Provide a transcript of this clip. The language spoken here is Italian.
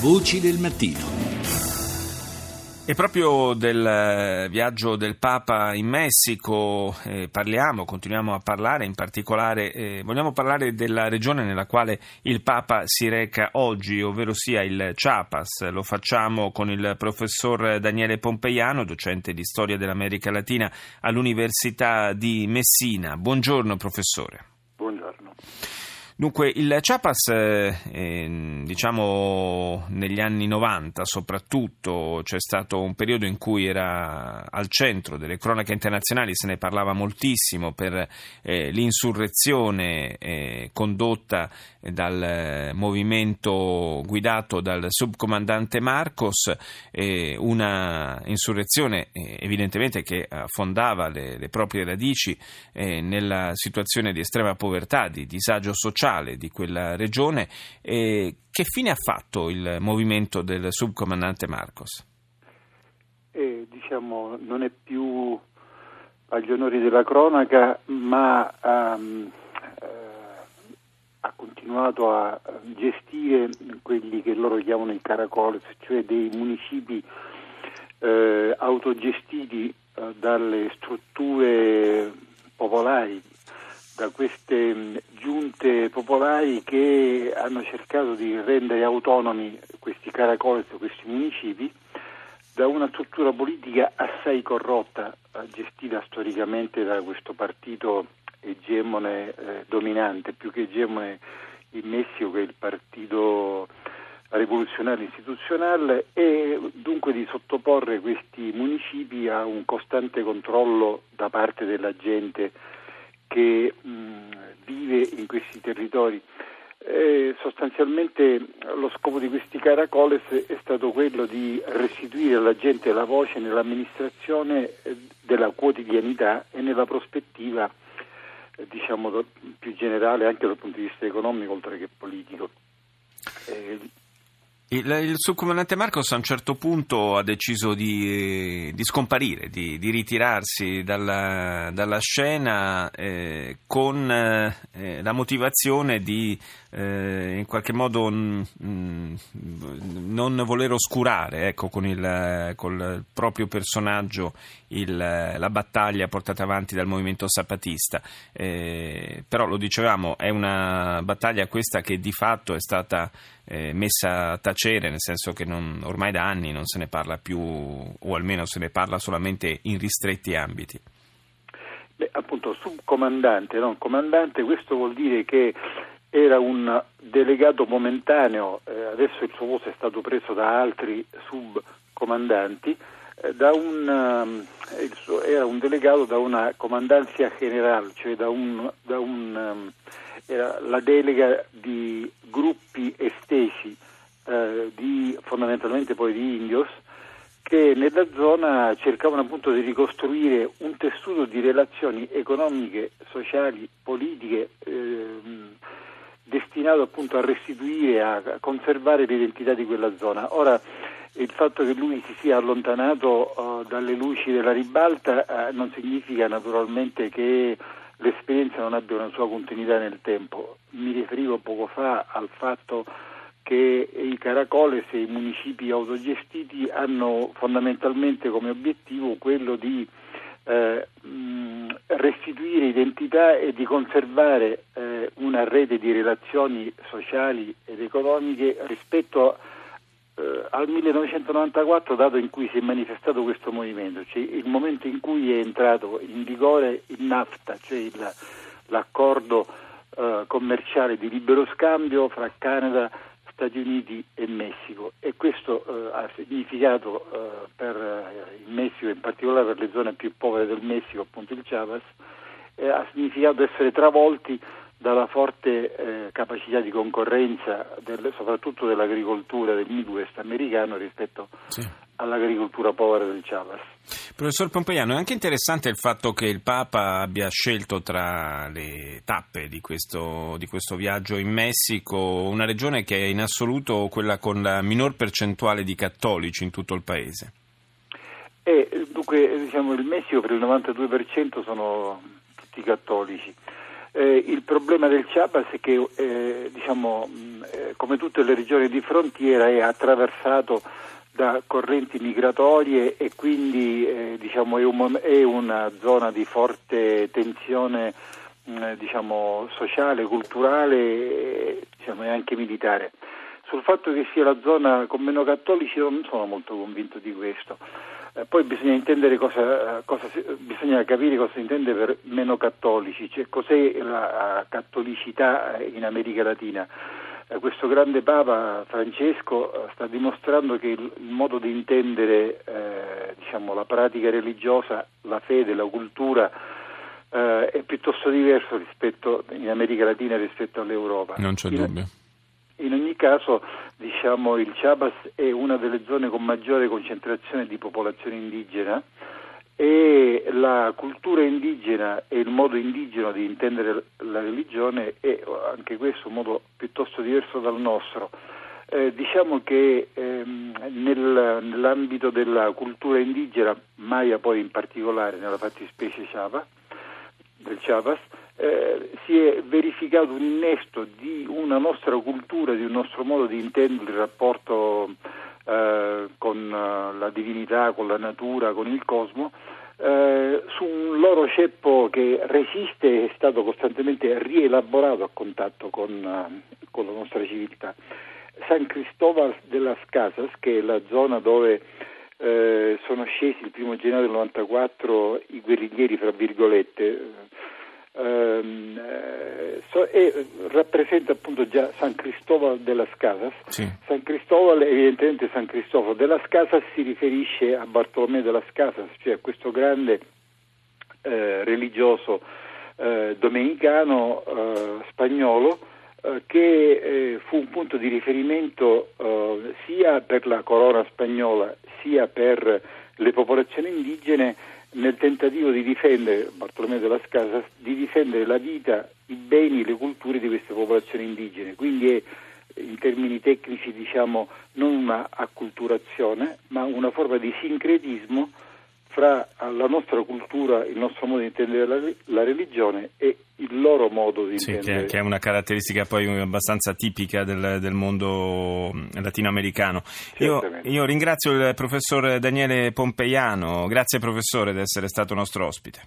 Voci del mattino. E proprio del eh, viaggio del Papa in Messico eh, parliamo, continuiamo a parlare, in particolare eh, vogliamo parlare della regione nella quale il Papa si reca oggi, ovvero sia il Chiapas. Lo facciamo con il professor Daniele Pompeiano, docente di storia dell'America Latina all'Università di Messina. Buongiorno professore. Buongiorno. Dunque, il Chiapas, eh, eh, diciamo negli anni 90 soprattutto, c'è stato un periodo in cui era al centro delle cronache internazionali, se ne parlava moltissimo per eh, l'insurrezione eh, condotta dal movimento guidato dal subcomandante Marcos, una insurrezione eh, evidentemente che affondava le, le proprie radici eh, nella situazione di estrema povertà, di disagio sociale sociale di quella regione. E che fine ha fatto il movimento del subcomandante Marcos? Eh, diciamo, non è più agli onori della cronaca, ma um, eh, ha continuato a gestire quelli che loro chiamano i caracoles, cioè dei municipi eh, autogestiti eh, dalle strutture popolari da queste popolari che hanno cercato di rendere autonomi questi caracoles, questi municipi, da una struttura politica assai corrotta, eh, gestita storicamente da questo partito egemone eh, dominante, più che egemone in Messico che è il partito rivoluzionario istituzionale e dunque di sottoporre questi municipi a un costante controllo da parte della gente che in questi territori. Eh, sostanzialmente lo scopo di questi caracoles è stato quello di restituire alla gente la voce nell'amministrazione eh, della quotidianità e nella prospettiva eh, diciamo più generale anche dal punto di vista economico oltre che politico. Eh, il, il, subcomandante Marcos a un certo punto ha deciso di, di scomparire, di, di ritirarsi dalla, dalla scena eh, con eh, la motivazione di eh, in qualche modo mh, mm, mm, non voler oscurare ecco, con il col proprio personaggio il, la battaglia portata avanti dal movimento zapatista. Eh, però lo dicevamo, è una battaglia questa che di fatto è stata eh, messa a tacere, nel senso che non, ormai da anni non se ne parla più, o almeno se ne parla solamente in ristretti ambiti. Beh, appunto, subcomandante, non comandante, questo vuol dire che era un delegato momentaneo, eh, adesso il suo posto è stato preso da altri subcomandanti, da un, um, suo, era un delegato da una comandanza generale, cioè da un, da un um, era la delega di gruppi estesi, eh, di, fondamentalmente poi di indios, che nella zona cercavano appunto di ricostruire un tessuto di relazioni economiche, sociali, politiche eh, destinato appunto a restituire, a conservare l'identità di quella zona. Ora il fatto che lui si sia allontanato uh, dalle luci della ribalta uh, non significa naturalmente che l'esperienza non abbia una sua continuità nel tempo. Mi riferivo poco fa al fatto che i caracoles e i municipi autogestiti hanno fondamentalmente come obiettivo quello di eh, restituire identità e di conservare eh, una rete di relazioni sociali ed economiche rispetto eh, al 1994, dato in cui si è manifestato questo movimento, cioè il momento in cui è entrato in vigore il NAFTA, cioè il, l'accordo eh, commerciale di libero scambio fra Canada, Stati Uniti e Messico. E questo eh, ha significato eh, per eh, il Messico, in particolare per le zone più povere del Messico, appunto il Chiapas, eh, ha significato essere travolti dalla forte eh, capacità di concorrenza del, soprattutto dell'agricoltura del Midwest americano rispetto sì. all'agricoltura povera del Chavas. Professor Pompeiano, è anche interessante il fatto che il Papa abbia scelto tra le tappe di questo, di questo viaggio in Messico una regione che è in assoluto quella con la minor percentuale di cattolici in tutto il paese. Eh, dunque, diciamo, il Messico per il 92% sono tutti cattolici. Eh, il problema del Chiapas è che, eh, diciamo, eh, come tutte le regioni di frontiera, è attraversato da correnti migratorie e quindi eh, diciamo, è, un, è, una zona di forte tensione mh, diciamo, sociale, culturale diciamo, e anche militare. Sul fatto che sia la zona con meno cattolici non sono molto convinto di questo. Eh, poi bisogna, cosa, cosa, bisogna, capire cosa si intende per meno cattolici, cioè cos'è la cattolicità in America Latina. Eh, questo grande Papa Francesco eh, sta dimostrando che il, il modo di intendere eh, diciamo, la pratica religiosa, la fede, la cultura eh, è piuttosto diverso rispetto, in America Latina rispetto all'Europa. Non c'è in, dubbio. Caso diciamo, il Chiapas è una delle zone con maggiore concentrazione di popolazione indigena e la cultura indigena e il modo indigeno di intendere la religione è anche questo un modo piuttosto diverso dal nostro. Eh, diciamo che ehm, nel, nell'ambito della cultura indigena, Maya poi in particolare nella fattispecie Chava, del Chiapas, eh, si è verificato un innesto di una nostra cultura, di un nostro modo di intendere il rapporto eh, con eh, la divinità, con la natura, con il cosmo, eh, su un loro ceppo che resiste e è stato costantemente rielaborato a contatto con, uh, con la nostra civiltà. San Cristóbal de las Casas, che è la zona dove eh, sono scesi il primo gennaio del 94 i guerriglieri, fra virgolette, ehm, eh, so, e rappresenta appunto già San Cristobal de las Casas. Sì. San Cristobal, evidentemente San Cristoforo de las Casas si riferisce a Bartolomeo de las Casas, cioè a questo grande eh, religioso eh, domenicano eh, spagnolo eh, che eh, fu un punto di riferimento sia per la corona spagnola sia per le popolazioni indigene nel tentativo di difendere, Bartolomeo della Scasa, di difendere la vita, i beni, le culture di queste popolazioni indigene. Quindi è in termini tecnici diciamo non una acculturazione, ma una forma di sincretismo fra la nostra cultura, il nostro modo di intendere la, la religione e il loro modo di sì, intendere. Che, che, è una caratteristica poi abbastanza tipica del, del mondo latinoamericano. Io, io, ringrazio il professor Daniele Pompeiano, grazie professore di essere stato nostro ospite.